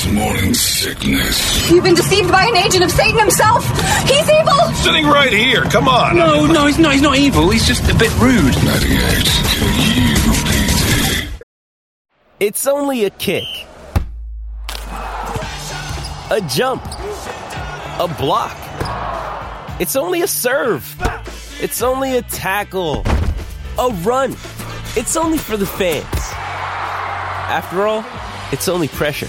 This morning sickness. You've been deceived by an agent of Satan himself. He's evil. Sitting right here. Come on. No, no, he's not. He's not evil. He's just a bit rude. 98 KUPD. It's only a kick, a jump, a block. It's only a serve. It's only a tackle, a run. It's only for the fans. After all, it's only pressure.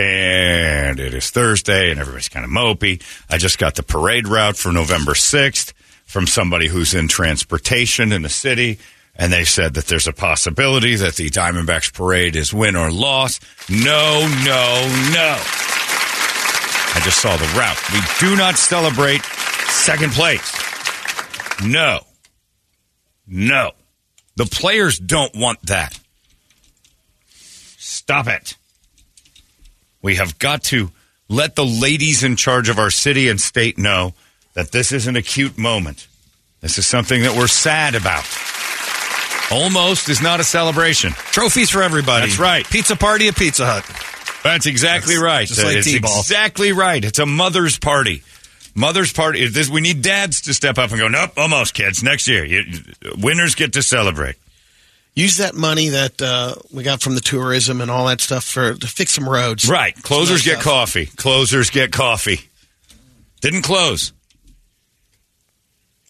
And it is Thursday, and everybody's kind of mopey. I just got the parade route for November 6th from somebody who's in transportation in the city, and they said that there's a possibility that the Diamondbacks parade is win or loss. No, no, no. I just saw the route. We do not celebrate second place. No. No. The players don't want that. Stop it. We have got to let the ladies in charge of our city and state know that this is an acute moment. This is something that we're sad about. Almost is not a celebration. Trophies for everybody. That's right. Pizza party at Pizza Hut. That's exactly That's right. just like it's T-ball. exactly right. It's a mother's party. Mother's party. Is This, we need dads to step up and go, nope, almost, kids. Next year. You, winners get to celebrate. Use that money that uh, we got from the tourism and all that stuff for to fix some roads. Right. Closers get stuff. coffee. Closers get coffee. Didn't close.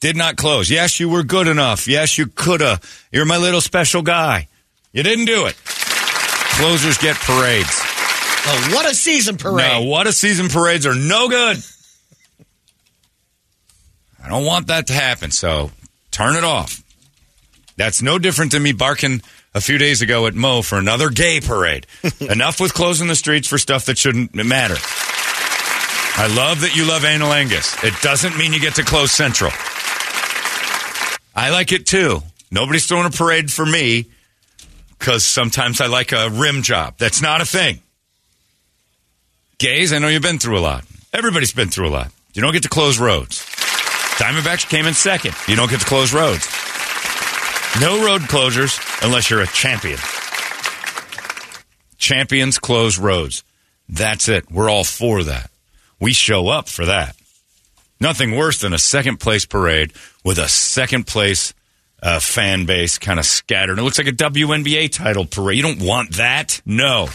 Did not close. Yes, you were good enough. Yes, you coulda. You're my little special guy. You didn't do it. Closers get parades. Oh, what a season parade! Now, what a season parades are no good. I don't want that to happen, so turn it off. That's no different than me barking a few days ago at Mo for another gay parade. Enough with closing the streets for stuff that shouldn't matter. I love that you love anal Angus. It doesn't mean you get to close Central. I like it too. Nobody's throwing a parade for me because sometimes I like a rim job. That's not a thing. Gays, I know you've been through a lot. Everybody's been through a lot. You don't get to close roads. Diamondbacks came in second. You don't get to close roads. No road closures unless you're a champion. Champions close roads. That's it. We're all for that. We show up for that. Nothing worse than a second place parade with a second place uh, fan base kind of scattered. It looks like a WNBA title parade. You don't want that. No.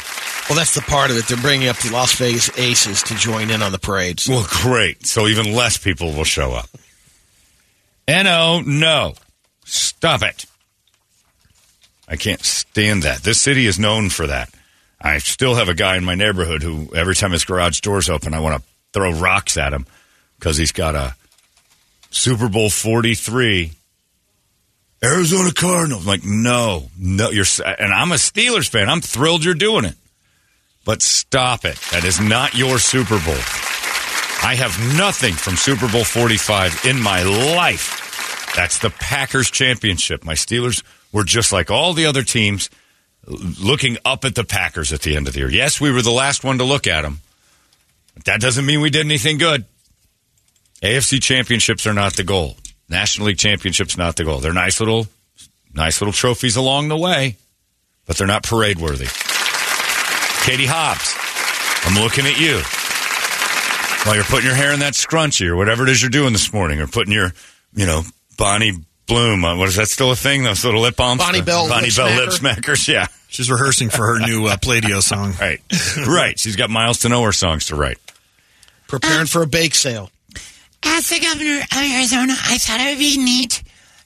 Well, that's the part of it. They're bringing up the Las Vegas Aces to join in on the parades. Well, great. So even less people will show up. No, no. Stop it. I can't stand that. This city is known for that. I still have a guy in my neighborhood who, every time his garage door's open, I want to throw rocks at him because he's got a Super Bowl 43 Arizona Cardinals. I'm like, no, no, you're, and I'm a Steelers fan. I'm thrilled you're doing it. But stop it. That is not your Super Bowl. I have nothing from Super Bowl 45 in my life. That's the Packers championship. My Steelers were just like all the other teams looking up at the Packers at the end of the year. Yes, we were the last one to look at them. But that doesn't mean we did anything good. AFC championships are not the goal. National League championships not the goal. They're nice little nice little trophies along the way, but they're not parade worthy. Katie Hobbs, I'm looking at you. While you're putting your hair in that scrunchie or whatever it is you're doing this morning, or putting your, you know, Bonnie Bloom. Uh, what is that still a thing? Those little lip balms? Bonnie Bell Bonnie lip Bell smacker? lip smackers. Yeah. She's rehearsing for her new uh, Play-Doh song. Right. right. She's got miles to know her songs to write. Preparing for a bake sale. As the governor of Arizona, I thought it would be neat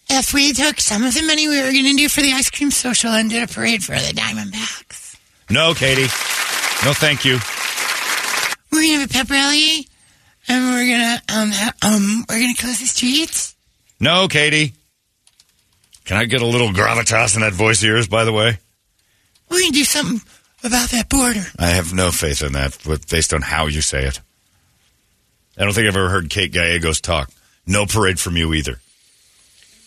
if we took some of the money we were going to do for the ice cream social and did a parade for the Diamondbacks. No, Katie. No, thank you. We're going to have a pep rally, and we're going to um ha- um we're going to close the streets. No, Katie. Can I get a little gravitas in that voice of yours, by the way? We're going to do something about that border. I have no faith in that, but based on how you say it. I don't think I've ever heard Kate Gallegos talk. No parade from you either.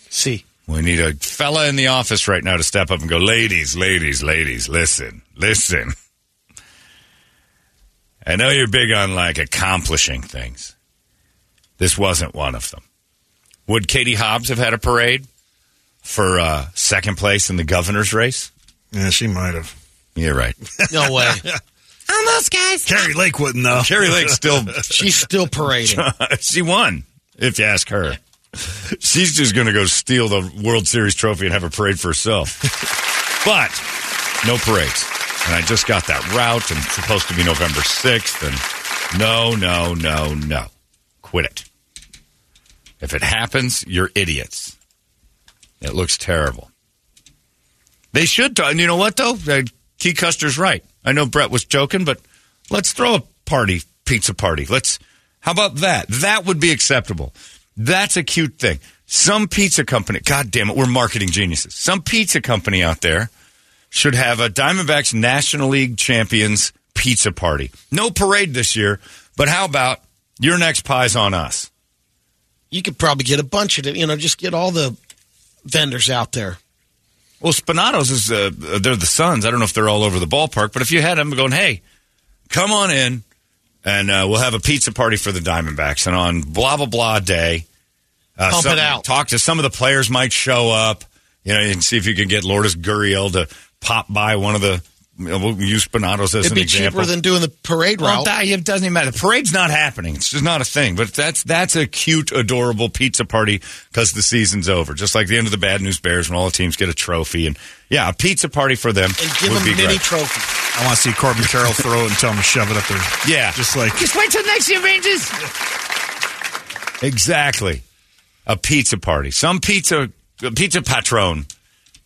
See. We need a fella in the office right now to step up and go, ladies, ladies, ladies, listen, listen. I know you're big on like accomplishing things. This wasn't one of them. Would Katie Hobbs have had a parade for uh, second place in the governor's race? Yeah, she might have. You're right. No way. Almost, guys. Kari Lake wouldn't though. Kari Lake's still She's still parading. she won, if you ask her. She's just going to go steal the World Series trophy and have a parade for herself. but no parades. And I just got that route and it's supposed to be November 6th. And no, no, no, no. Quit it. If it happens, you're idiots. It looks terrible. They should. talk. and you know what, though? Uh, Key Custer's right. I know Brett was joking, but let's throw a party, pizza party. Let's. How about that? That would be acceptable. That's a cute thing. Some pizza company, God damn it, we're marketing geniuses. Some pizza company out there should have a Diamondbacks National League Champions pizza party. No parade this year, but how about your next pie's on us? You could probably get a bunch of it. You know, just get all the vendors out there. Well, Spinatos is uh, they're the Suns. I don't know if they're all over the ballpark, but if you had them going, hey, come on in, and uh, we'll have a pizza party for the Diamondbacks, and on blah blah blah day, uh, Pump it out. Talk to some of the players might show up. You know, and see if you can get Lourdes Gurriel to pop by one of the. We'll use Spinatos as It'd an be example. cheaper than doing the parade Well, route. that, it doesn't even matter. The parade's not happening. It's just not a thing. But that's that's a cute, adorable pizza party because the season's over. Just like the end of the Bad News Bears when all the teams get a trophy. And yeah, a pizza party for them and give would them be mini great. trophies. I want to see Corbin Carroll throw it and tell him to shove it up there. Yeah, Just like Just wait till next year, Rangers. exactly. A pizza party. Some pizza pizza patron.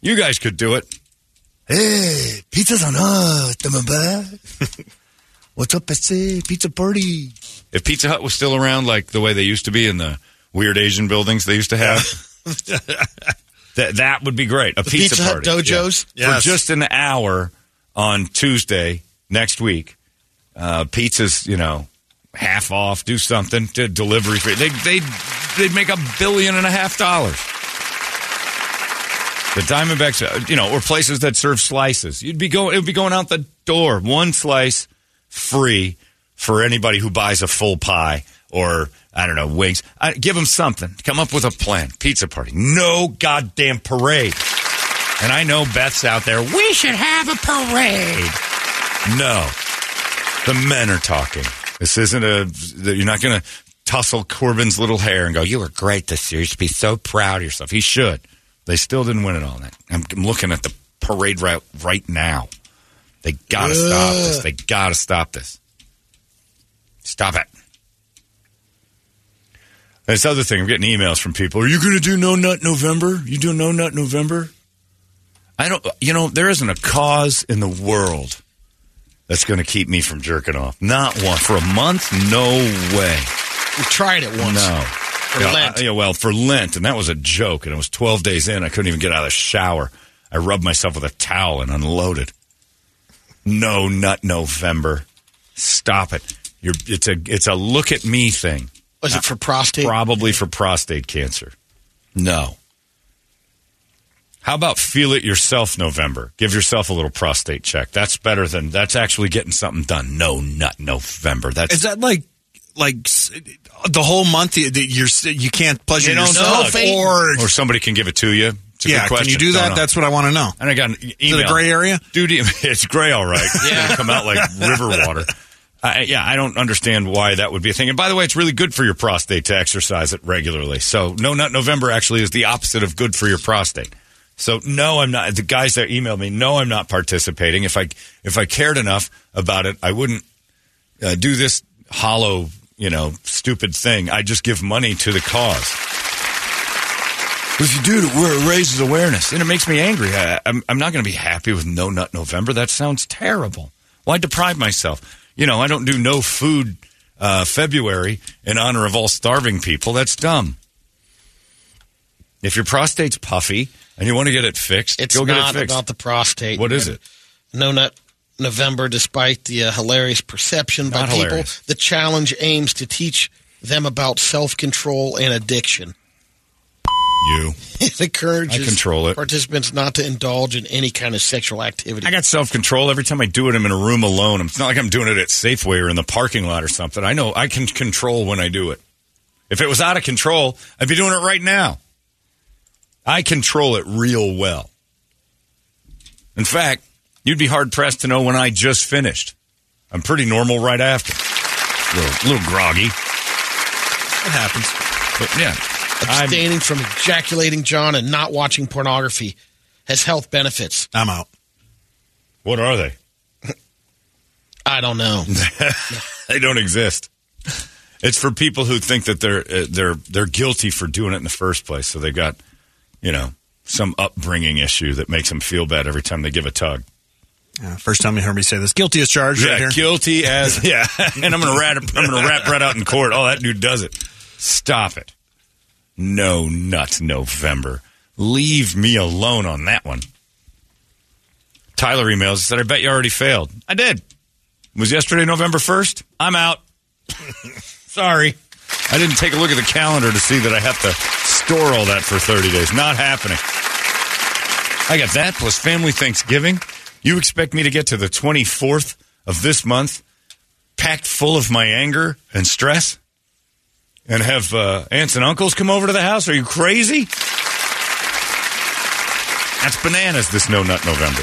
You guys could do it. Hey, pizza's on us, Diamondback. What's up, SC? Pizza party. If Pizza Hut was still around like the way they used to be in the weird Asian buildings they used to have, that that would be great. A The pizza, Pizza Hut party. dojos? Yeah. Yes. For just an hour on Tuesday next week. Uh, pizza's, you know, half off, do something, to delivery free. They, they, they'd make a billion and a half dollars. The Diamondbacks, uh, you know, or places that serve slices. You'd be going, it would be going out the door. One slice free for anybody who buys a full pie or, I don't know, wings. Uh, give them something. Come up with a plan. Pizza party. No goddamn parade. And I know Beth's out there. We should have a parade. No. The men are talking. This isn't a, you're not going to tussle Corbin's little hair and go, you were great this year. You should be so proud of yourself. He should. They still didn't win it all night. I'm, I'm looking at the parade route right now. They got to stop this. They got to stop this. Stop it. This other thing, I'm getting emails from people. Are you going to do No Nut November? You do No Nut November? I don't, you know, there isn't a cause in the world that's going to keep me from jerking off. Not one. For a month? No way. We tried it once. No. For yeah, Lent. I- yeah, well, for Lent, and that was a joke. And it was 12 days in. I couldn't even get out of the shower. I rubbed myself with a towel and unloaded. No nut November. Stop it. You're, it's a it's a look at me thing. Was it for prostate? Probably for prostate cancer. No. How about feel it yourself November? Give yourself a little prostate check. That's better than that's actually getting something done. No nut November. That's is that like like the whole month you you're, you can't pleasure You don't yourself or or somebody can give it to you. It's a yeah, good question. can you do Don't that? That's what I want to know. And I got an Is email. it a gray area? Dude, it's gray, all right. It's Yeah. gonna come out like river water. I, yeah, I don't understand why that would be a thing. And by the way, it's really good for your prostate to exercise it regularly. So, no nut November actually is the opposite of good for your prostate. So, no, I'm not. The guys that emailed me, no, I'm not participating. If I if I cared enough about it, I wouldn't uh, do this hollow, you know, stupid thing. I just give money to the cause. If you do it, where it raises awareness, and it makes me angry. I, I'm, I'm not going to be happy with No Nut November. That sounds terrible. Why deprive myself? You know, I don't do no food uh, February in honor of all starving people. That's dumb. If your prostate's puffy and you want to get it fixed, It's go get not it fixed. about the prostate. What is it? No Nut November, despite the uh, hilarious perception by Not people, the challenge aims to teach them about self control and addiction. You. It encourages I control it. participants not to indulge in any kind of sexual activity. I got self control every time I do it. I'm in a room alone. It's not like I'm doing it at Safeway or in the parking lot or something. I know I can control when I do it. If it was out of control, I'd be doing it right now. I control it real well. In fact, you'd be hard pressed to know when I just finished. I'm pretty normal right after. A little, little groggy. It happens. But yeah. I'm- Abstaining from ejaculating, John, and not watching pornography has health benefits. I'm out. What are they? I don't know. they don't exist. It's for people who think that they're uh, they're they're guilty for doing it in the first place. So they've got, you know, some upbringing issue that makes them feel bad every time they give a tug. Yeah, first time you heard me say this. Guilty as charged Yeah, right here. guilty as yeah. and I'm gonna rat I'm gonna rat Brett out in court. Oh, that dude does it. Stop it. No nut November. Leave me alone on that one. Tyler emails said, I bet you already failed. I did. It Was yesterday November 1st? I'm out. Sorry. I didn't take a look at the calendar to see that I have to store all that for 30 days. Not happening. I got that plus family Thanksgiving. You expect me to get to the 24th of this month packed full of my anger and stress and have uh, aunts and uncles come over to the house? Are you crazy? That's bananas this No Nut November.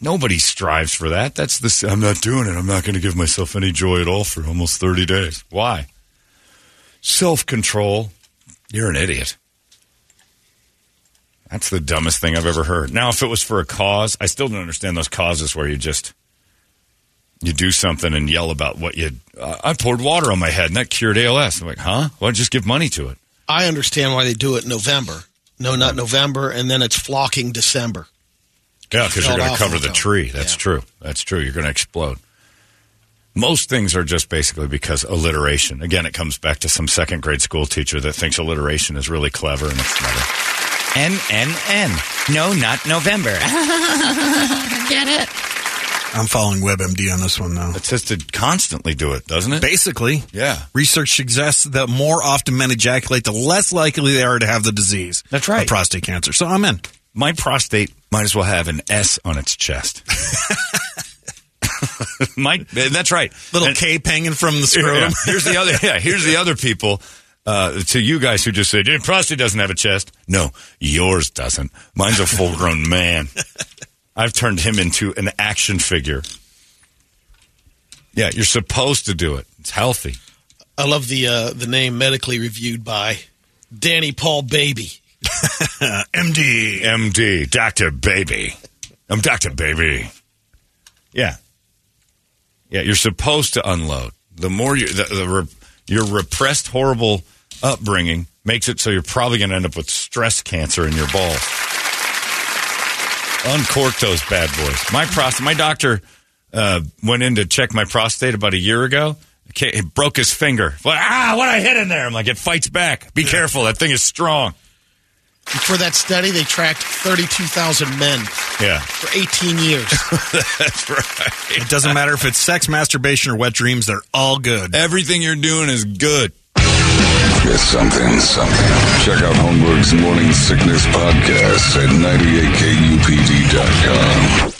Nobody strives for that. That's the. I'm not doing it. I'm not going to give myself any joy at all for almost 30 days. Why? Self control. You're an idiot. That's the dumbest thing I've ever heard. Now, if it was for a cause, I still don't understand those causes where you just you do something and yell about what you. Uh, I poured water on my head and that cured ALS. I'm like, huh? Well, just give money to it. I understand why they do it in November. No, not November, and then it's flocking December. Yeah, because you're going to cover the tree. That's Yeah. true. That's true. You're going to explode. Most things are just basically because alliteration. Again, it comes back to some second grade school teacher that thinks alliteration is really clever and it's not. N N N. No, not November. Get it? I'm following WebMD on this one now. It says to constantly do it, doesn't it? Basically, Yeah. research suggests that more often men ejaculate, the less likely they are to have the disease. That's right. of prostate cancer. So I'm in. My prostate might as well have an S on its chest. My, that's right. Little And- cape hanging from the scrotum. Yeah. Here's the other. Yeah, here's the other people. Uh, to you guys who just said your prostate doesn't have a chest. No, yours doesn't. Mine's a full grown man. I've turned him into an action figure. Yeah, you're supposed to do it. It's healthy. I love the uh, the name medically reviewed by Dany Paul Baby. MD. MD, Doctor Baby. I'm Doctor Baby. Yeah, yeah. You're supposed to unload. The more you, the, the re, your repressed, horrible upbringing makes it so you're probably going to end up with stress cancer in your balls. Uncork those bad boys. My prostate. My doctor uh, went in to check my prostate about a year ago. Okay, he broke his finger. What? Ah, what I hit in there? I'm like, it fights back. Be careful. That thing is strong. For that study, they tracked 32,000 men Yeah, for 18 years. that's right. It doesn't matter if it's sex, masturbation, or wet dreams. They're all good. Everything you're doing is good. It's something, something. Check out Holmberg's Morning Sickness Podcast at 98kupd.com.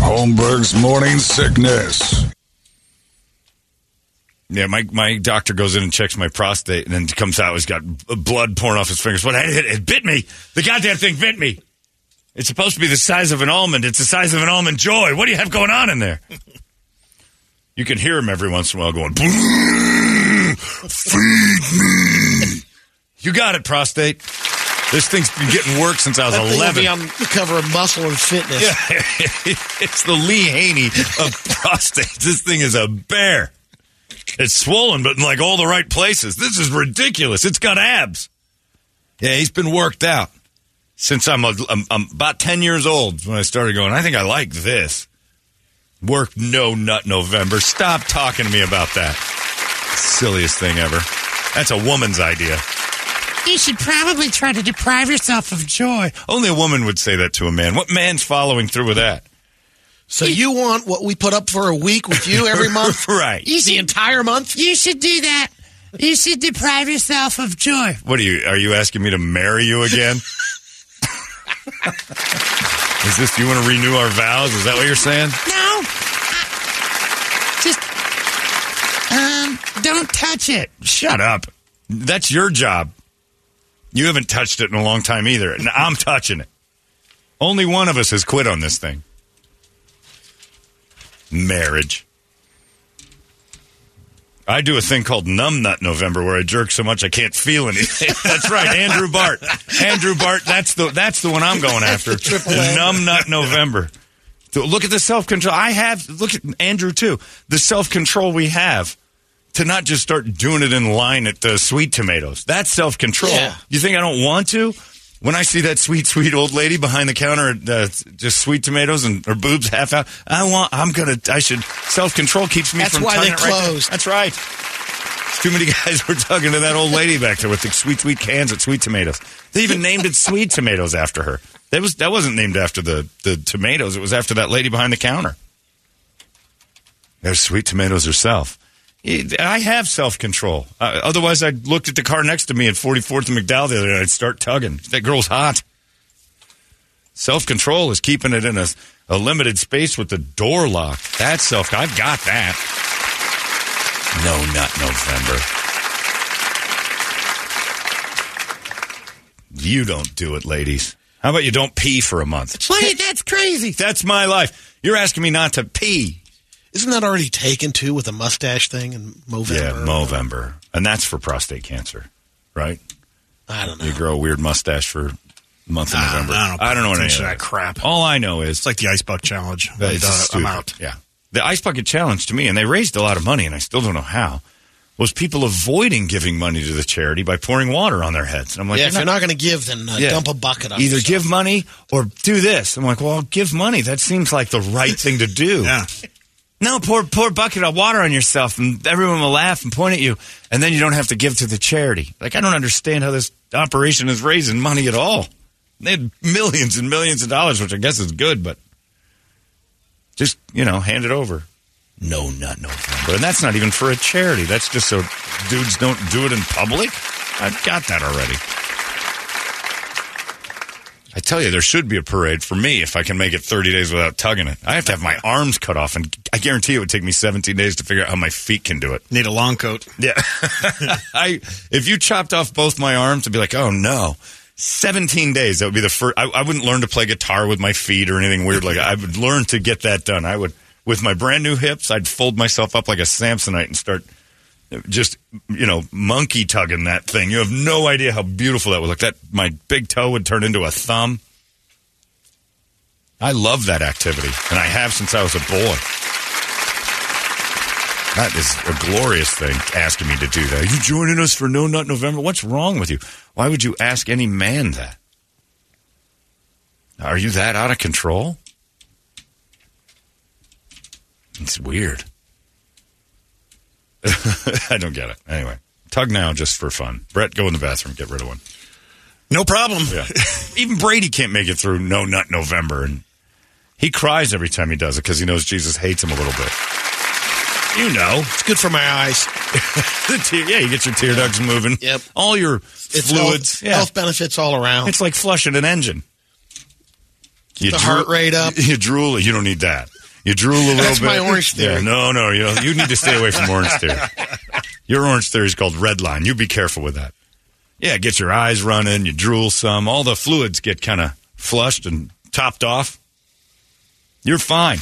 Holmberg's morning sickness. Yeah, my, my doctor goes in and checks my prostate and then comes out. He's got blood pouring off his fingers. What? It, it bit me. The goddamn thing bit me. It's supposed to be the size of an almond. It's the size of an almond joy. What do you have going on in there? You can hear him every once in a while going, feed me. You got it, prostate. This thing's been getting work since I was That thing will 11. be on the cover of Muscle and Fitness. Yeah, it's the Lee Haney of prostates. This thing is a bear. It's swollen, but in like all the right places. This is ridiculous. It's got abs. Yeah, he's been worked out since I'm, a, I'm, I'm about 10 years old when I started going, I think I like this. Work no nut November. Stop talking to me about that. Silliest thing ever. That's a woman's idea. You should probably try to deprive yourself of joy. Only a woman would say that to a man. What man's following through with that? So you want what we put up for a week with you every month? right. You The entire month? You should do that. You should deprive yourself of joy. What are you? Are you asking me to marry you again? Is this? You want to renew our vows? Is that what you're saying? No. Just um, don't touch it. Shut up. That's your job. You haven't touched it in a long time either, and I'm touching it. Only one of us has quit on this thing. Marriage. I do a thing called Numb Nut November where I jerk so much I can't feel anything. that's right, Andrew Bart. Andrew Bart, that's the that's the one I'm going after. Numb Nut November. Look at the self control. I have look at Andrew too. The self control we have to not just start doing it in line at the sweet tomatoes. That's self control. Yeah. You think I don't want to? When I see that sweet, sweet old lady behind the counter, at, uh, just sweet tomatoes and her boobs half out, I want. I'm gonna. I should. Self control keeps me That's from. why they it right closed. That's right. It's Too many guys were talking to that old lady back there with the sweet, sweet cans of sweet tomatoes. They even named it sweet tomatoes after her. That was that wasn't named after the the tomatoes. It was after that lady behind the counter. There's sweet tomatoes herself. I have self control. Uh, otherwise, I'd looked at the car next to me at 44th and McDowell the other day and I'd start tugging. That girl's hot. Self control is keeping it in a, a limited space with the door locked. That's self. I've got that. No, not November. You don't do it, ladies. How about you don't pee for a month? Wait, that's crazy. That's my life. You're asking me not to pee. Isn't that already taken too with the mustache thing in Movember? Yeah, Movember. And that's for prostate cancer, right? I don't know. You grow a weird mustache for a month in November. I don't, I don't know what any of that crap. All I know is It's like the ice bucket challenge. it's And, uh, stupid. I'm out. Yeah. The Ice Bucket Challenge to me, and they raised a lot of money, and I still don't know how, was people avoiding giving money to the charity by pouring water on their heads. And I'm like, yeah, if you're not going to give, then uh, Yeah. dump a bucket on Either yourself. give money or do this. I'm like, well, give money. That seems like the right thing to do. Yeah. No, pour pour bucket of water on yourself, and everyone will laugh and point at you, and then you don't have to give to the charity. Like I don't understand how this operation is raising money at all. They had millions and millions of dollars, which I guess is good, but just you know, hand it over. No, not November, and that's not even for a charity. That's just so dudes don't do it in public. I've got that already. I tell you, there should be a parade for me if I can make it 30 days without tugging it. I have to have my arms cut off, and I guarantee it would take me 17 days to figure out how my feet can do it. Need a long coat. Yeah. I if you chopped off both my arms, I'd be like, oh no. 17 days. That would be the first. I, I wouldn't learn to play guitar with my feet or anything weird like. I would learn to get that done. I would with my brand new hips, I'd fold myself up like a Samsonite and start just you know monkey tugging that thing. You have no idea how beautiful that would look. That my big toe would turn into a thumb. I love that activity, and I have since I was a boy. That is a glorious thing, asking me to do that. Are you joining us for No Nut November? What's wrong with you? Why would you ask any man that? Are you that out of control? It's weird. I don't get it. Anyway, tug now just for fun. Brett, go in the bathroom, get rid of one. No problem. Yeah. Even Brady can't make it through No Nut November, and he cries every time he does it because he knows Jesus hates him a little bit. You know, it's good for my eyes. the tear, yeah, you get your tear ducts moving. Yep. All your It's fluids. health, yeah. health benefits all around. It's like flushing an engine. You the heart rate up. You drool. You don't need that. You drool a little That's bit. my orange theory. Yeah, no, no. You, know, you need to stay away from orange theory. Your orange theory is called red line. You be careful with that. Yeah, get your eyes running. You drool some. All the fluids get kind of flushed and topped off. You're fine.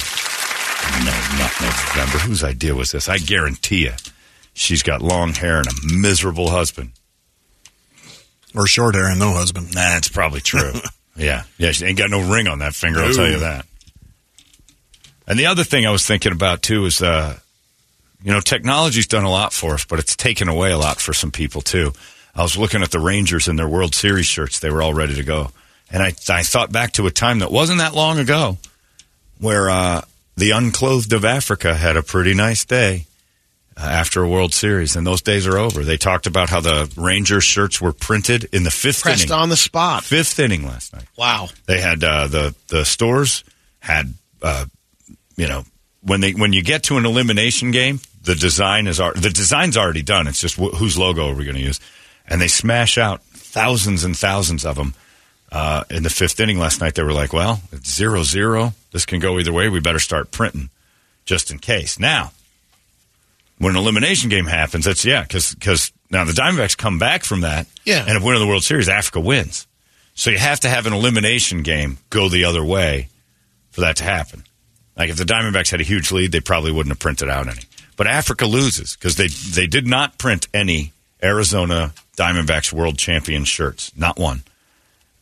No, not November. Whose idea was this? I guarantee you, she's got long hair and a miserable husband. Or short hair and no husband. That's probably true. yeah. Yeah, she ain't got no ring on that finger, I'll tell you that. And the other thing I was thinking about too is uh you know, technology's done a lot for us, but it's taken away a lot for some people too. I was looking at the Rangers and their World Series shirts, they were all ready to go. And I I thought back to a time that wasn't that long ago where uh the unclothed of Africa had a pretty nice day uh, after a World Series, and those days are over. They talked about how the Rangers shirts were printed in the fifth Pressed inning. on the spot. Fifth inning last night. Wow. They had uh, the the stores had uh, you know when they when you get to an elimination game, the design is the design's already done. It's just wh- whose logo are we going to use, and they smash out thousands and thousands of them. Uh, in the fifth inning last night, they were like, "Well, it's zero zero. This can go either way. We better start printing just in case." Now, when an elimination game happens, that's yeah, because because now the Diamondbacks come back from that, Yeah. and if winning the World Series, Africa wins. So you have to have an elimination game go the other way for that to happen. Like if the Diamondbacks had a huge lead, they probably wouldn't have printed out any. But Africa loses because they they did not print any Arizona Diamondbacks World Champion shirts, not one.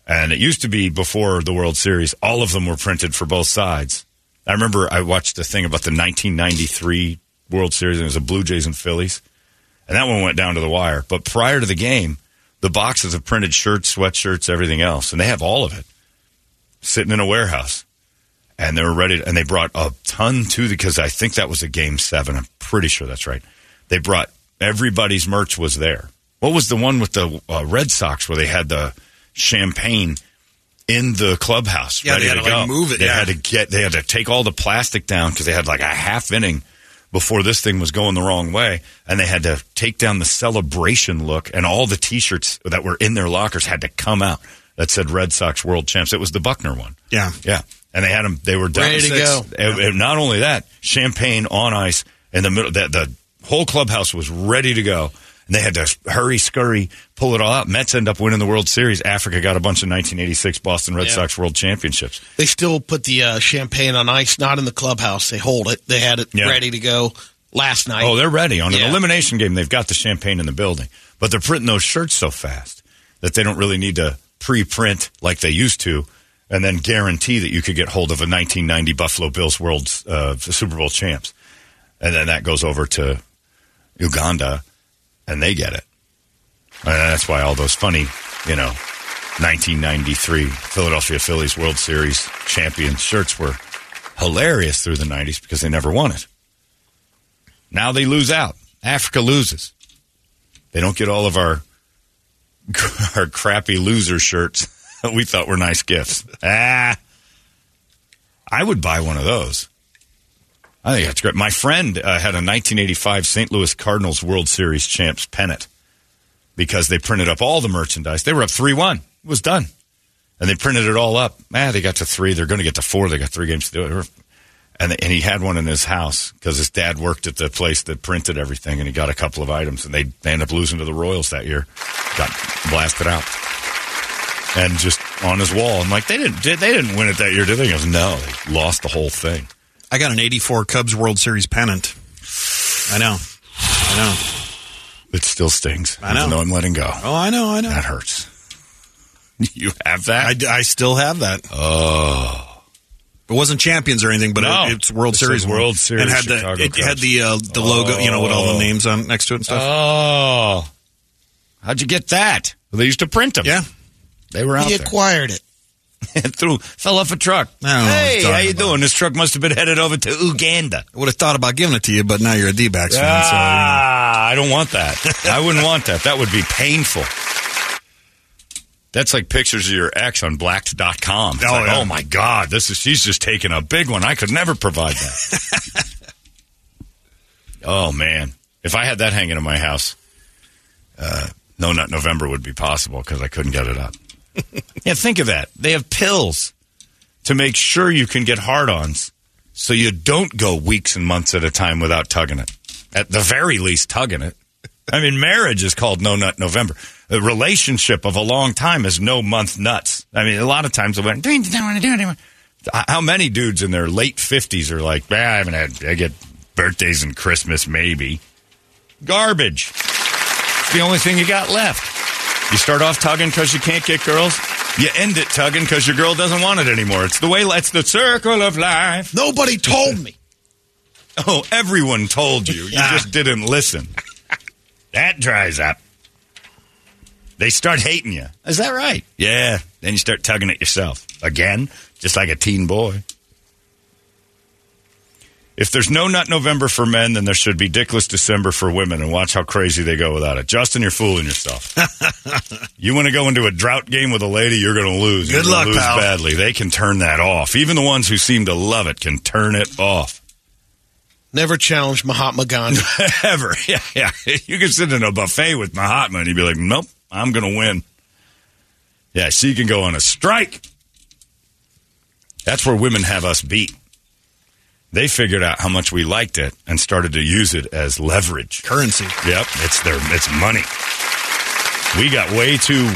And it used to be before the World Series, all of them were printed for both sides. I remember I watched a thing about the 1993 World Series, and it was the Blue Jays and Phillies, and that one went down to the wire. But prior to the game, the boxes of printed shirts, sweatshirts, everything else, and they have all of it sitting in a warehouse. And they were ready, and they brought a ton to because I think that was a game seven. I'm pretty sure that's right. They brought everybody's merch was there. What was the one with the uh, Red Sox where they had the champagne in the clubhouse Yeah, ready they had to, to, go? like, move it, They yeah. had to get. They had to take all the plastic down because they had like a half inning before this thing was going the wrong way, and they had to take down the celebration look, and all the T-shirts that were in their lockers had to come out that said Red Sox World Champs. It was the Buckner one. Yeah. Yeah, and they had them. They were down Ready to six. go. And, and not only that, champagne on ice in the middle. The, the whole clubhouse was ready to go, and they had to hurry, scurry, pull it all out. Mets end up winning the World Series. Africa got a bunch of 1986 Boston Red Yeah. Sox World Championships. They still put the uh, champagne on ice, not in the clubhouse. They hold it. They had it Yeah. ready to go last night. Oh, they're ready on an Yeah. elimination game. They've got the champagne in the building, but they're printing those shirts so fast that they don't really need to pre-print like they used to, and then guarantee that you could get hold of a 1990 Buffalo Bills World uh, Super Bowl champs, and then that goes over to Uganda, and they get it. And that's why all those funny, you know, 1993 Philadelphia Phillies World Series champion shirts were hilarious through the 90s because they never won it. Now they lose out. Africa loses. They don't get all of our our crappy loser shirts we thought were nice gifts. Ah, I would buy one of those. I think that's great. My friend uh, had a 1985 St. Louis Cardinals World Series champs pennant because they printed up all the merchandise. They were up 3 1. It was done. And they printed it all up. Ah, they got to three. They're going to get to four. They got three games to do it. And, and he had one in his house because his dad worked at the place that printed everything, and he got a couple of items, and they, they ended up losing to the Royals that year. Got blasted out, and just on his wall. I'm like, they didn't did they didn't win it that year, did they? He goes, no, they lost the whole thing. I got an 84 Cubs World Series pennant. I know. I know. It still stings. I know. Even though I'm letting go. Oh, I know. I know. That hurts. You have that? I, I still have that. Oh. It wasn't champions or anything, but No. it, it's World It Series. World Series And had Chicago the it had the uh, the logo, you know, with all Oh. the names on next to it and stuff. Oh. How'd you get that? Well, they used to print them. Yeah. They were out He there. acquired it. Threw, fell off a truck. Know what hey, how you about. doing? This truck must have been headed over to Uganda. I would have thought about giving it to you, but now you're a D-backs fan, Ah, I don't want that. I wouldn't want that. That would be painful. That's like pictures of your ex on blacked.com. It's Oh, like, yeah. oh my God, this is she's just taking a big one. I could never provide that. oh man. If I had that hanging in my house, uh, no not November would be possible because I couldn't get it up. Yeah, think of that. They have pills to make sure you can get hard ons so you don't go weeks and months at a time without tugging it. At the very least, tugging it. I mean, marriage is called No Nut November. A relationship of a long time is no month nuts. I mean, a lot of times, I went, I don't want to do it anymore. how many dudes in their late 50s are like, "Ah, I haven't had, I get birthdays and Christmas maybe. Garbage. It's the only thing you got left. You start off tugging because you can't get girls. You end it tugging because your girl doesn't want it anymore. It's the way, it's the circle of life. Nobody told me. Oh, everyone told you. You Ah. just didn't listen. That dries up. They start hating you. Is that right? Yeah. Then you start tugging at yourself. Again, just like a teen boy. If there's no nut November for men, then there should be dickless December for women, and watch how crazy they go without it. Justin, you're fooling yourself. you want to go into a drought game with a lady, you're going to lose. You're Good luck, lose pal. badly. They can turn that off. Even the ones who seem to love it can turn it off. Never challenged Mahatma Gandhi. Ever. Yeah, yeah. You can sit in a buffet with Mahatma and you'd be like, nope, I'm going to win. Yeah, she can go on a strike. That's where women have us beat. They figured out how much we liked it and started to use it as leverage. Currency. Yep, it's their it's money. We got way too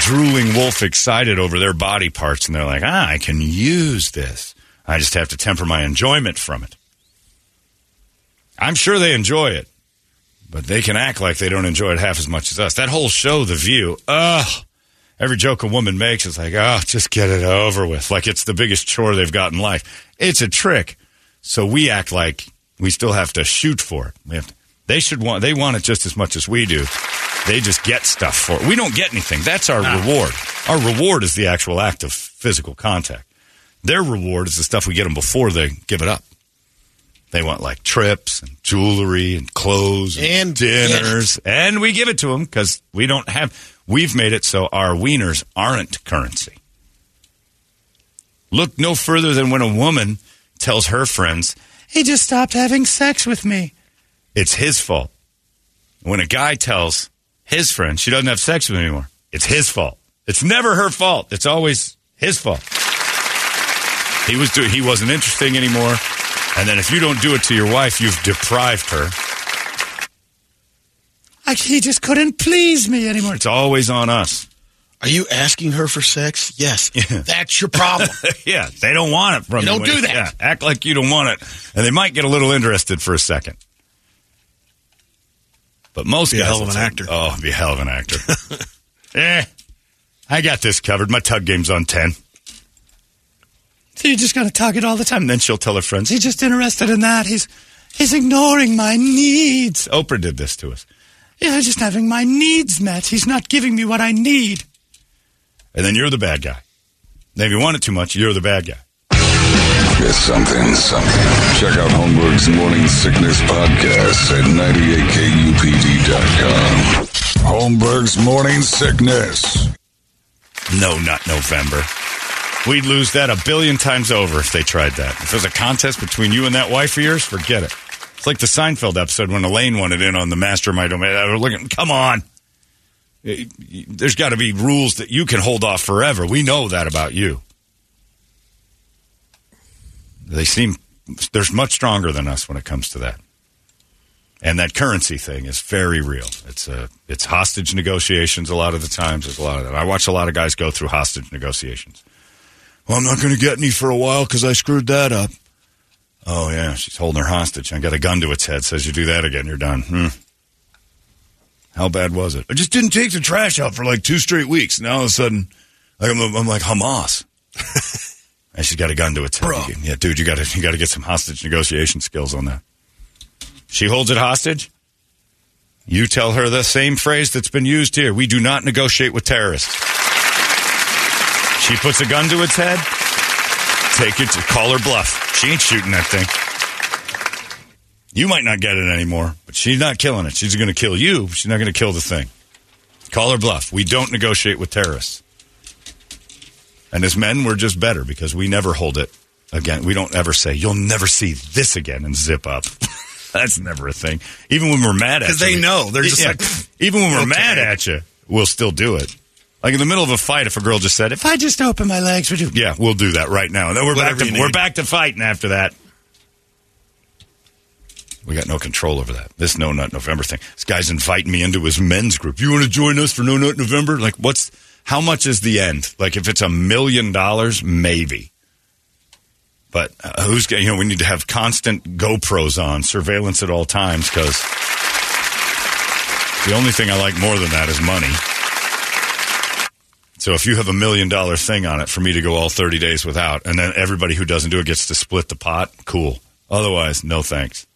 drooling wolf excited over their body parts and they're like, "Ah, I can use this. I just have to temper my enjoyment from it." I'm sure they enjoy it, but they can act like they don't enjoy it half as much as us. That whole show, The View, ugh. Every joke a woman makes is like, oh, just get it over with. Like it's the biggest chore they've got in life. It's a trick. So we act like we still have to shoot for it. We have to, they should want, they want it just as much as we do. They just get stuff for it. We don't get anything. That's our reward. Our reward is the actual act of physical contact. Their reward is the stuff we get them before they give it up. They want like trips and jewelry and clothes and, And dinners, and we give it to them because we don't have. We've made it so our wieners aren't currency. Look no further than when a woman tells her friends, "He just stopped having sex with me." It's his fault. When a guy tells his friend she doesn't have sex with him anymore, it's his fault. It's never her fault. It's always his fault. He was doing. He wasn't interesting anymore. And then if you don't do it to your wife, you've deprived her. I, he just couldn't please me anymore. It's always on us. Are you asking her for sex? Yes. That's your problem. yeah, they don't want it from You you. don't when do that. yeah, act like you don't want it, and they might get a little interested for a second. But most Be a guys, hell of an like, actor. Oh, be a hell of an actor. eh, I got this covered. My tug game's on ten. So you're just going to talk it all the time. And then she'll tell her friends, He's just interested in that. He's he's ignoring my needs. Oprah did this to us. Yeah, I'm just having my needs met. He's not giving me what I need. And then you're the bad guy. And if you want it too much, you're the bad guy. It's something, something. Check out Holmberg's Morning Sickness Podcast at 98kupd.com. Holmberg's Morning Sickness. No, not November. We'd lose that a billion times over if they tried that. If there's a contest between you and that wife of yours, forget it. It's like the Seinfeld episode when Elaine wanted in on the mastermind. Oh, of My Domain. I looking, come on. There's got to be rules that you can hold off forever. We know that about you. They seem they're much stronger than us when it comes to that. And that currency thing is very real. It's a it's hostage negotiations a lot of the times. There's a lot of that. I watch a lot of guys go through hostage negotiations. Well, I'm not going to get any for a while because I screwed that up. Oh, yeah, she's holding her hostage. I got a gun to its head. Says you do that again, you're done. Hmm. How bad was it? I just didn't take the trash out for like two straight weeks. Now all of a sudden, like, I'm, I'm like Hamas. and she's got a gun to its head. You- Yeah, dude, you got to you got to get some hostage negotiation skills on that. She holds it hostage. You tell her the same phrase that's been used here. We do not negotiate with terrorists. She puts a gun to its head. Take it. Call her bluff. She ain't shooting that thing. You might not get it anymore, but she's not killing it. She's going to kill you. She's not going to kill the thing. Call her bluff. We don't negotiate with terrorists. And as men, we're just better because we never hold it again. We don't ever say, "You'll never see this again," and zip up. That's never a thing. Even when we're mad at you. Because they know. They're just Yeah. like, even when we're okay. mad at you, we'll still do it. Like in the middle of a fight, if a girl just said, "If I just open my legs, would you?" Yeah, we'll do that right now. And then we're back to we're back to fighting after that. We got no control over that. This No Nut November thing. This guy's inviting me into his men's group. You want to join us for No Nut November? Like, what's how much is the end? Like, if it's a million dollars, maybe. But uh, who's going? You know, we need to have constant GoPros on, surveillance at all times, because the only thing I like more than that is money. So if you have a million dollar thing on it for me to go all 30 days without, and then everybody who doesn't do it gets to split the pot, cool. Otherwise, no thanks.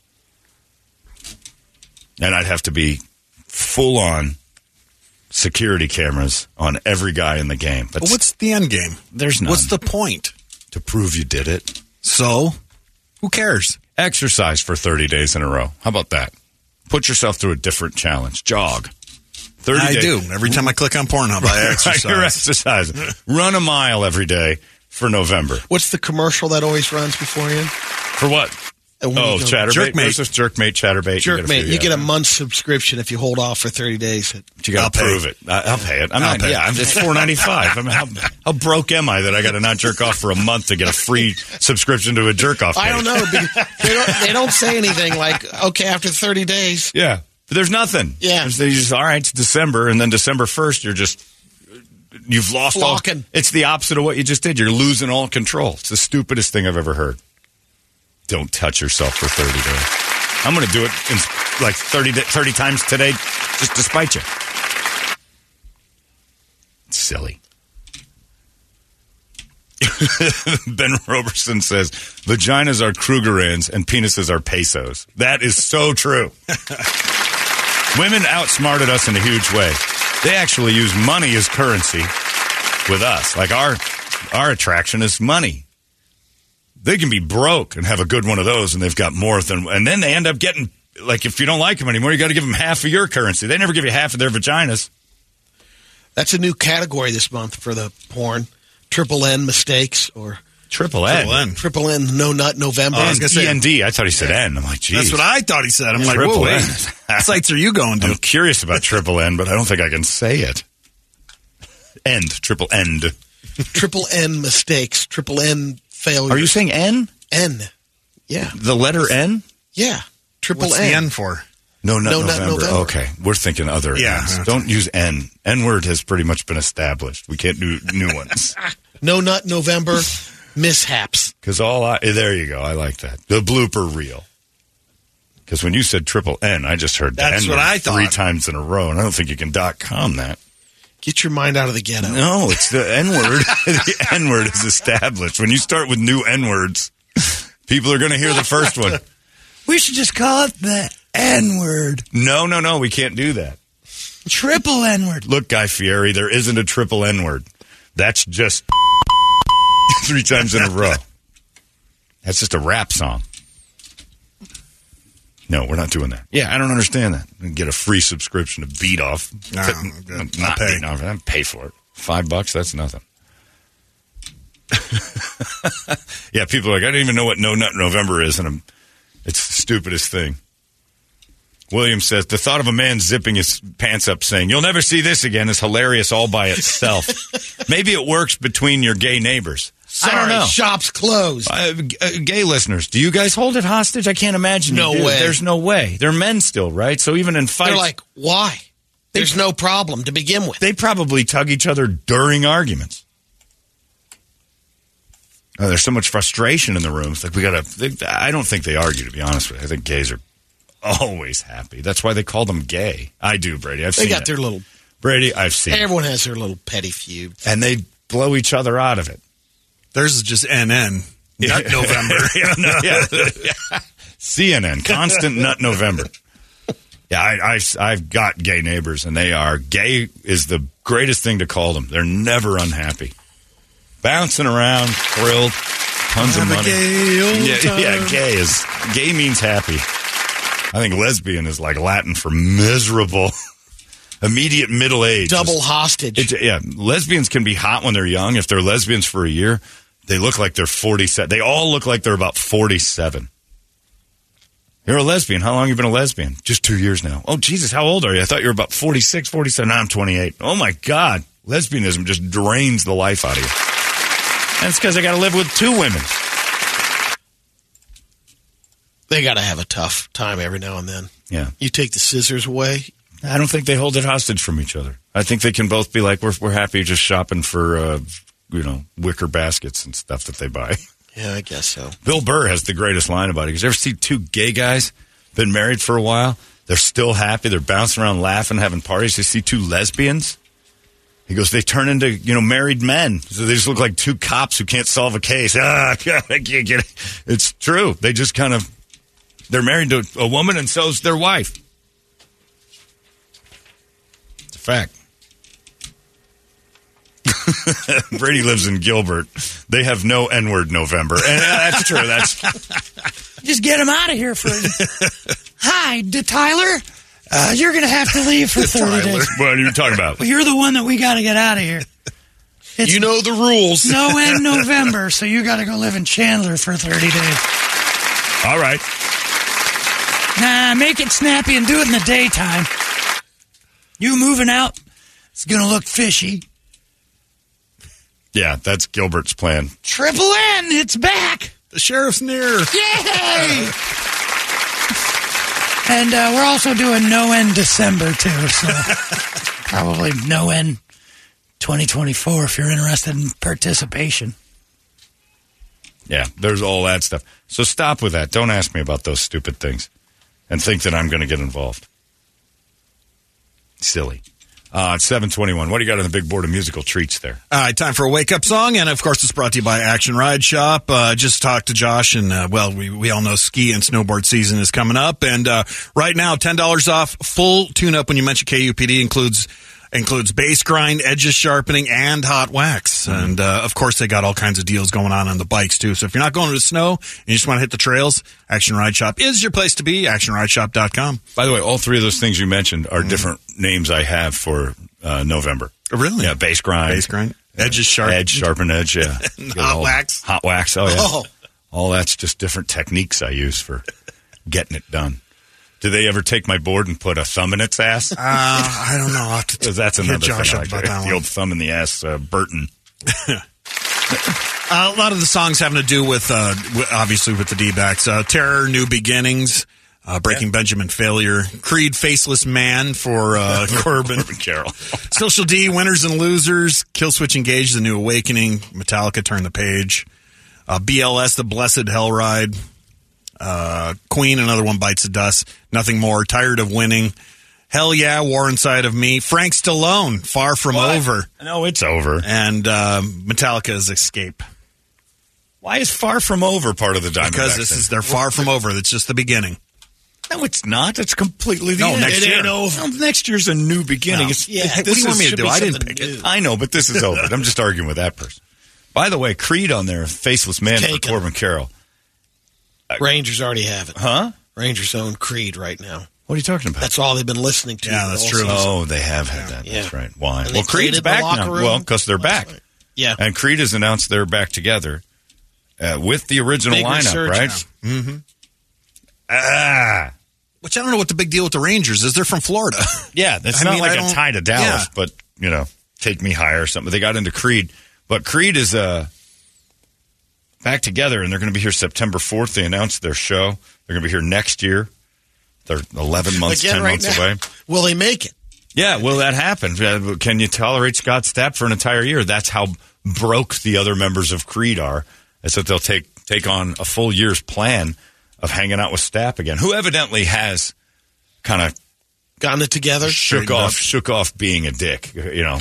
And I'd have to be full on security cameras on every guy in the game. But But what's the end game? There's none. What's the point? to prove you did it. So, who cares? Exercise for 30 days in a row. How about that? Put yourself through a different challenge. Jog. 30 I days. do. Every time I click on Pornhub, I exercise. You're exercising. Run a mile every day for November. What's the commercial that always runs before you? For what? Oh, you Chaturbate Jerkmate. versus Jerkmate, Chaturbate. Jerkmate. You yeah. get a month's subscription if you hold off for 30 days. But you got I'll to prove it. I, I'll pay it. I'm I'll not, yeah, I'm just four ninety five. I mean, how, how broke am I that I got to not jerk off for a month to get a free subscription to a jerk off? I don't know. They don't, they don't say anything like, okay, after 30 days. Yeah, but there's nothing. Yeah. They just all right. It's December, and then December first, you're just you've lost all. It's the opposite of what you just did. You're losing all control. It's the stupidest thing I've ever heard. Don't touch yourself for 30 days. I'm going to do it in like 30, 30 times today, just to spite you. It's silly. ben Roberson says vaginas are Krugerrands and penises are pesos. That is so true. Women outsmarted us in a huge way. They actually use money as currency with us. Like our our attraction is money. They can be broke and have a good one of those, and they've got more than. And then they end up getting like if you don't like them anymore, you got to give them half of your currency. They never give you half of their vaginas. That's a new category this month for the porn. Triple N mistakes or Triple N. Triple N. Triple N no nut November. Oh, I was gonna say- END. I thought he said N. I'm like, geez. That's what I thought he said. I'm like, Triple whoa, wait. What sites are you going to? I'm curious about triple N, but I don't think I can say it. End. Triple end. Triple N mistakes. Triple N failures. Are you saying N? N? Yeah. The letter N? Yeah. Triple What's N. the N for? No, not No, not November. November. Okay, we're thinking other. Yeah. Ns. Don't use N. N word has pretty much been established. We can't do new ones No not November mishaps. because all I there you go. I like that the blooper reel. Because when you said triple N, I just heard the That's N-word what I thought three times in a row, and I don't think you can dot com that. Get your mind out of the ghetto. No, it's the N word. the N word is established. When you start with new N words, people are going to hear the first one. We should just call it the N word. No, no, no, we can't do that. Triple N word. Look, Guy Fieri, there isn't a triple N word. That's just three times in a row. That's just a rap song. No, we're not doing that. Yeah, I don't understand that. Get a free subscription to Beat Off. No, I'm not pay. Off. I'd pay for it. Five bucks, that's nothing. yeah, people are like, I don't even know what No Nut November is, and I'm, it's the stupidest thing. William says the thought of a man zipping his pants up saying, You'll never see this again is hilarious all by itself. Maybe it works between your gay neighbors. Sorry, I don't know. Shop's closed. Uh, uh, gay listeners, do you guys hold it hostage? I can't imagine. No way. There's no way. They're men still, right? So even in fights, They're like, why? There's no problem to begin with. they probably tug each other during arguments. Oh, there's so much frustration in the rooms. Like we gotta. They, I don't think they argue. To be honest with you, I think gays are always happy. That's why they call them gay. I do, Brady. I've They seen got it. their little. Brady. I've seen, it. Everyone has their little petty feud. and they blow each other out of it. Theirs is just NN. Nut November. yeah, no, yeah. CNN, constant nut November. Yeah, I, I, have got gay neighbors, and they are gay is the greatest thing to call them. They're never unhappy, bouncing around, thrilled, tons Have of money. yeah, yeah, gay is gay means happy. I think lesbian is like Latin for miserable, immediate middle age. Double hostage. It, yeah, lesbians can be hot when they're young. If they're lesbians for a year, they look like they're 47. They all look like they're about 47. You're a lesbian. How long you been a lesbian? Just two years now. Oh, Jesus, how old are you? I thought you were about 46, 47. Now I'm 28. Oh, my God. Lesbianism just drains the life out of you. And it's because I got to live with two women. They got to have a tough time every now and then. Yeah. You take the scissors away. I don't think they hold it hostage from each other. I think they can both be like, we're, we're happy just shopping for, uh, you know, wicker baskets and stuff that they buy. Yeah, I guess so. Bill Burr has the greatest line about it. Because you ever see two gay guys been married for a while? They're still happy. They're bouncing around, laughing, having parties. They see two lesbians. He goes, they turn into you know married men. So they just look like two cops who can't solve a case. Ah, God, I can't get it. It's true. They just kind of they're married to a woman, and so's their wife. It's a fact. Brady lives in Gilbert. They have no N word November, and uh, that's true. That's Just get him out of here for. Hi, D- Tyler. Uh, you're going to have to leave for 30 days. what are you talking about? Well, you're the one that we got to get out of here. It's you know the rules. no end November, so you got to go live in Chandler for 30 days. All right. Nah, make it snappy and do it in the daytime. You moving out, it's going to look fishy. Yeah, that's Gilbert's plan. Triple N, it's back. The sheriff's near. Yay! and uh, we're also doing no end December too, so probably no end 2024 if you're interested in participation. Yeah, there's all that stuff. So stop with that. Don't ask me about those stupid things and think that I'm going to get involved. Silly. Uh, it's 721. What do you got on the big board of musical treats there? All right, time for a wake up song, and of course, it's brought to you by Action Ride Shop. Uh, just talked to Josh, and uh, well, we we all know ski and snowboard season is coming up, and uh, right now, ten dollars off full tune up when you mention KUPD includes includes base grind, edges sharpening, and hot wax, and uh, of course, they got all kinds of deals going on on the bikes too. So if you're not going to the snow and you just want to hit the trails, Action Ride Shop is your place to be. ActionRideShop.com. By the way, all three of those things you mentioned are different names I have for uh, November. Really? Yeah, base grind. Base grind, edges sharp, Edge, sharpen edge, yeah. Hot all- wax. Hot wax, oh yeah. Oh. All that's just different techniques I use for getting it done. Do they ever take my board and put a thumb in its ass? Uh, I don't know. I'll have to 'Cause that's another Josh thing. I up like about that the old thumb in the ass, uh, Burton. Uh, a lot of the songs having to do with, uh, w- obviously, with the D-backs. Uh, Terror, New Beginnings, uh, Breaking Benjamin, Failure, Creed, Faceless Man for uh, Corbin, Carroll, Social D, Winners and Losers, Killswitch Engage, The New Awakening, Metallica, Turn the Page, uh, BLS, The Blessed Hell Ride, uh, Queen, another one bites the dust, Nothing More, Tired of Winning, Hell Yeah, War Inside of Me, Frank Stallone, Far From Over, No, it's over. and uh, Metallica's Escape. Why is Far From Over part of the Diamondbacks? Because this is they're far from over. That's just the beginning. No, it's not. It's completely the No, end. next It year. ain't over. No, next year's a new beginning. No. It's, Yeah, what do you want me to do? I didn't pick it. I know, but this is over. I'm just arguing with that person. By the way, Creed on there, Faceless Man for Corbin Carroll. Rangers already have it. Huh? Rangers own Creed right now. What are you talking about? That's all they've been listening to. Yeah, that's true. season. Oh, they have had that. Yeah. That's right. Why? And Well, Creed's back now. room Well, because they're back. night. Yeah. And Creed has announced they're back together uh, with the original Big lineup, right? Mm-hmm. Ah. Which I don't know what the big deal with the Rangers is. They're from Florida. Yeah, that's I not mean, like a tie to Dallas, Yeah. but you know, take me higher or something. They got into Creed, but Creed is uh, back together, and they're going to be here September fourth. They announced their show. They're going to be here next year. They're eleven months, Again, ten right months now. away. Will they make it? Yeah, will that happen? Can you tolerate Scott Stapp for an entire year? That's how broke the other members of Creed are. It's that they'll take take on a full year's plan of hanging out with Stapp again, who evidently has kind of gotten it together, shook off, shook off being a dick, you know,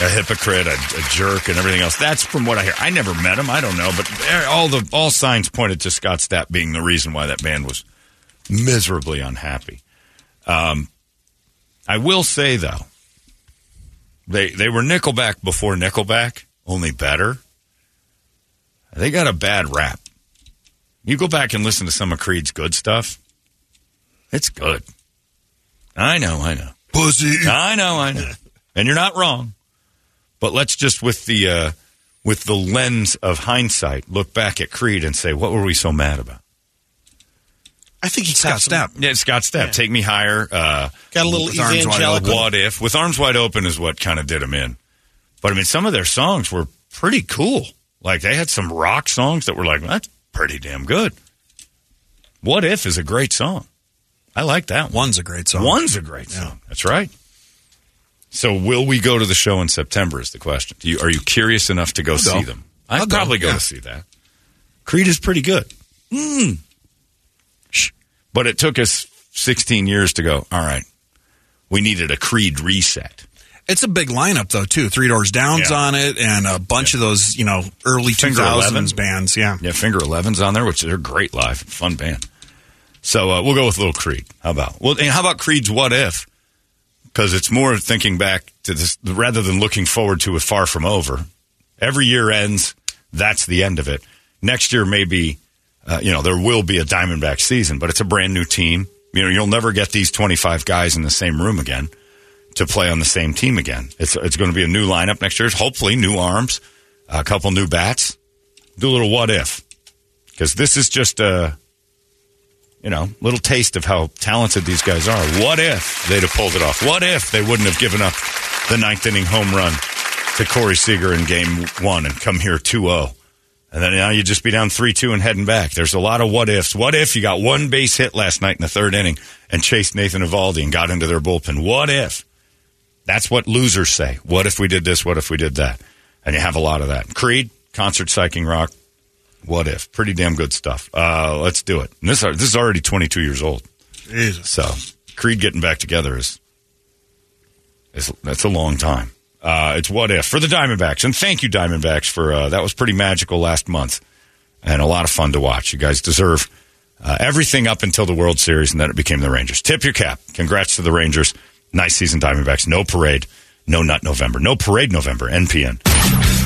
a hypocrite, a, a jerk, and everything else. That's from what I hear. I never met him. I don't know, but all the all signs pointed to Scott Stapp being the reason why that band was miserably unhappy. Um, I will say though, they they were Nickelback before Nickelback, only better. They got a bad rap. You go back and listen to some of Creed's good stuff. It's good. I know, I know. Pussy. I know, I know. And you're not wrong. But let's just with the uh, with the lens of hindsight look back at Creed and say, what were we so mad about? I think he Scott Stapp. Yeah, Scott Stapp. Take me higher. Uh, Got a little with arms wide evangelical. open. What if? With arms wide open is what kind of did him in. But I mean, some of their songs were pretty cool. Like they had some rock songs that were like, that's pretty damn good. What if is a great song. I like that one. One's a great song. One's a great song. That's right. So, will we go to the show in September? Is the question. Do you, are you curious enough to go I'll see go. them? I'll I'd go, probably go yeah. to see that. Creed is pretty good. Mm. But it took us 16 years to go, all right, we needed a Creed reset. It's a big lineup though too. Three Doors Down's Yeah. on it, and a bunch of those you know early two Finger thousands 11. bands. Yeah, Yeah, Finger 11's on there, which they're great live. Fun band. So uh, we'll go with Little Creed. How about? Well, and how about Creed's What If? Because it's more thinking back to this rather than looking forward to it far from over. Every year ends. That's the end of it. Next year, maybe, uh, you know, there will be a Diamondback season, but it's a brand new team. You know, you'll never get these 25 guys in the same room again to play on the same team again. It's, it's going to be a new lineup next year. Hopefully, new arms, a couple new bats. Do a little what if. Because this is just a, you know, little taste of how talented these guys are. What if they'd have pulled it off? What if they wouldn't have given up the ninth inning home run to Corey Seager in game one and come here 2 0? And then now you'd just be down 3 2 and heading back. There's a lot of what ifs. What if you got one base hit last night in the third inning and chased Nathan Eovaldi and got into their bullpen? What if? That's what losers say. What if we did this? What if we did that? And you have a lot of that. Creed, concert psyching rock. What if? Pretty damn good stuff. Uh, let's do it. And this this is already 22 years old. Jesus. So Creed getting back together is is that's a long time. Uh, it's what if for the Diamondbacks, and thank you Diamondbacks for uh, that was pretty magical last month and a lot of fun to watch. You guys deserve uh, everything up until the World Series, and then it became the Rangers. Tip your cap. Congrats to the Rangers. Nice season, Diamondbacks. No parade, no nut November, no parade November. NPN.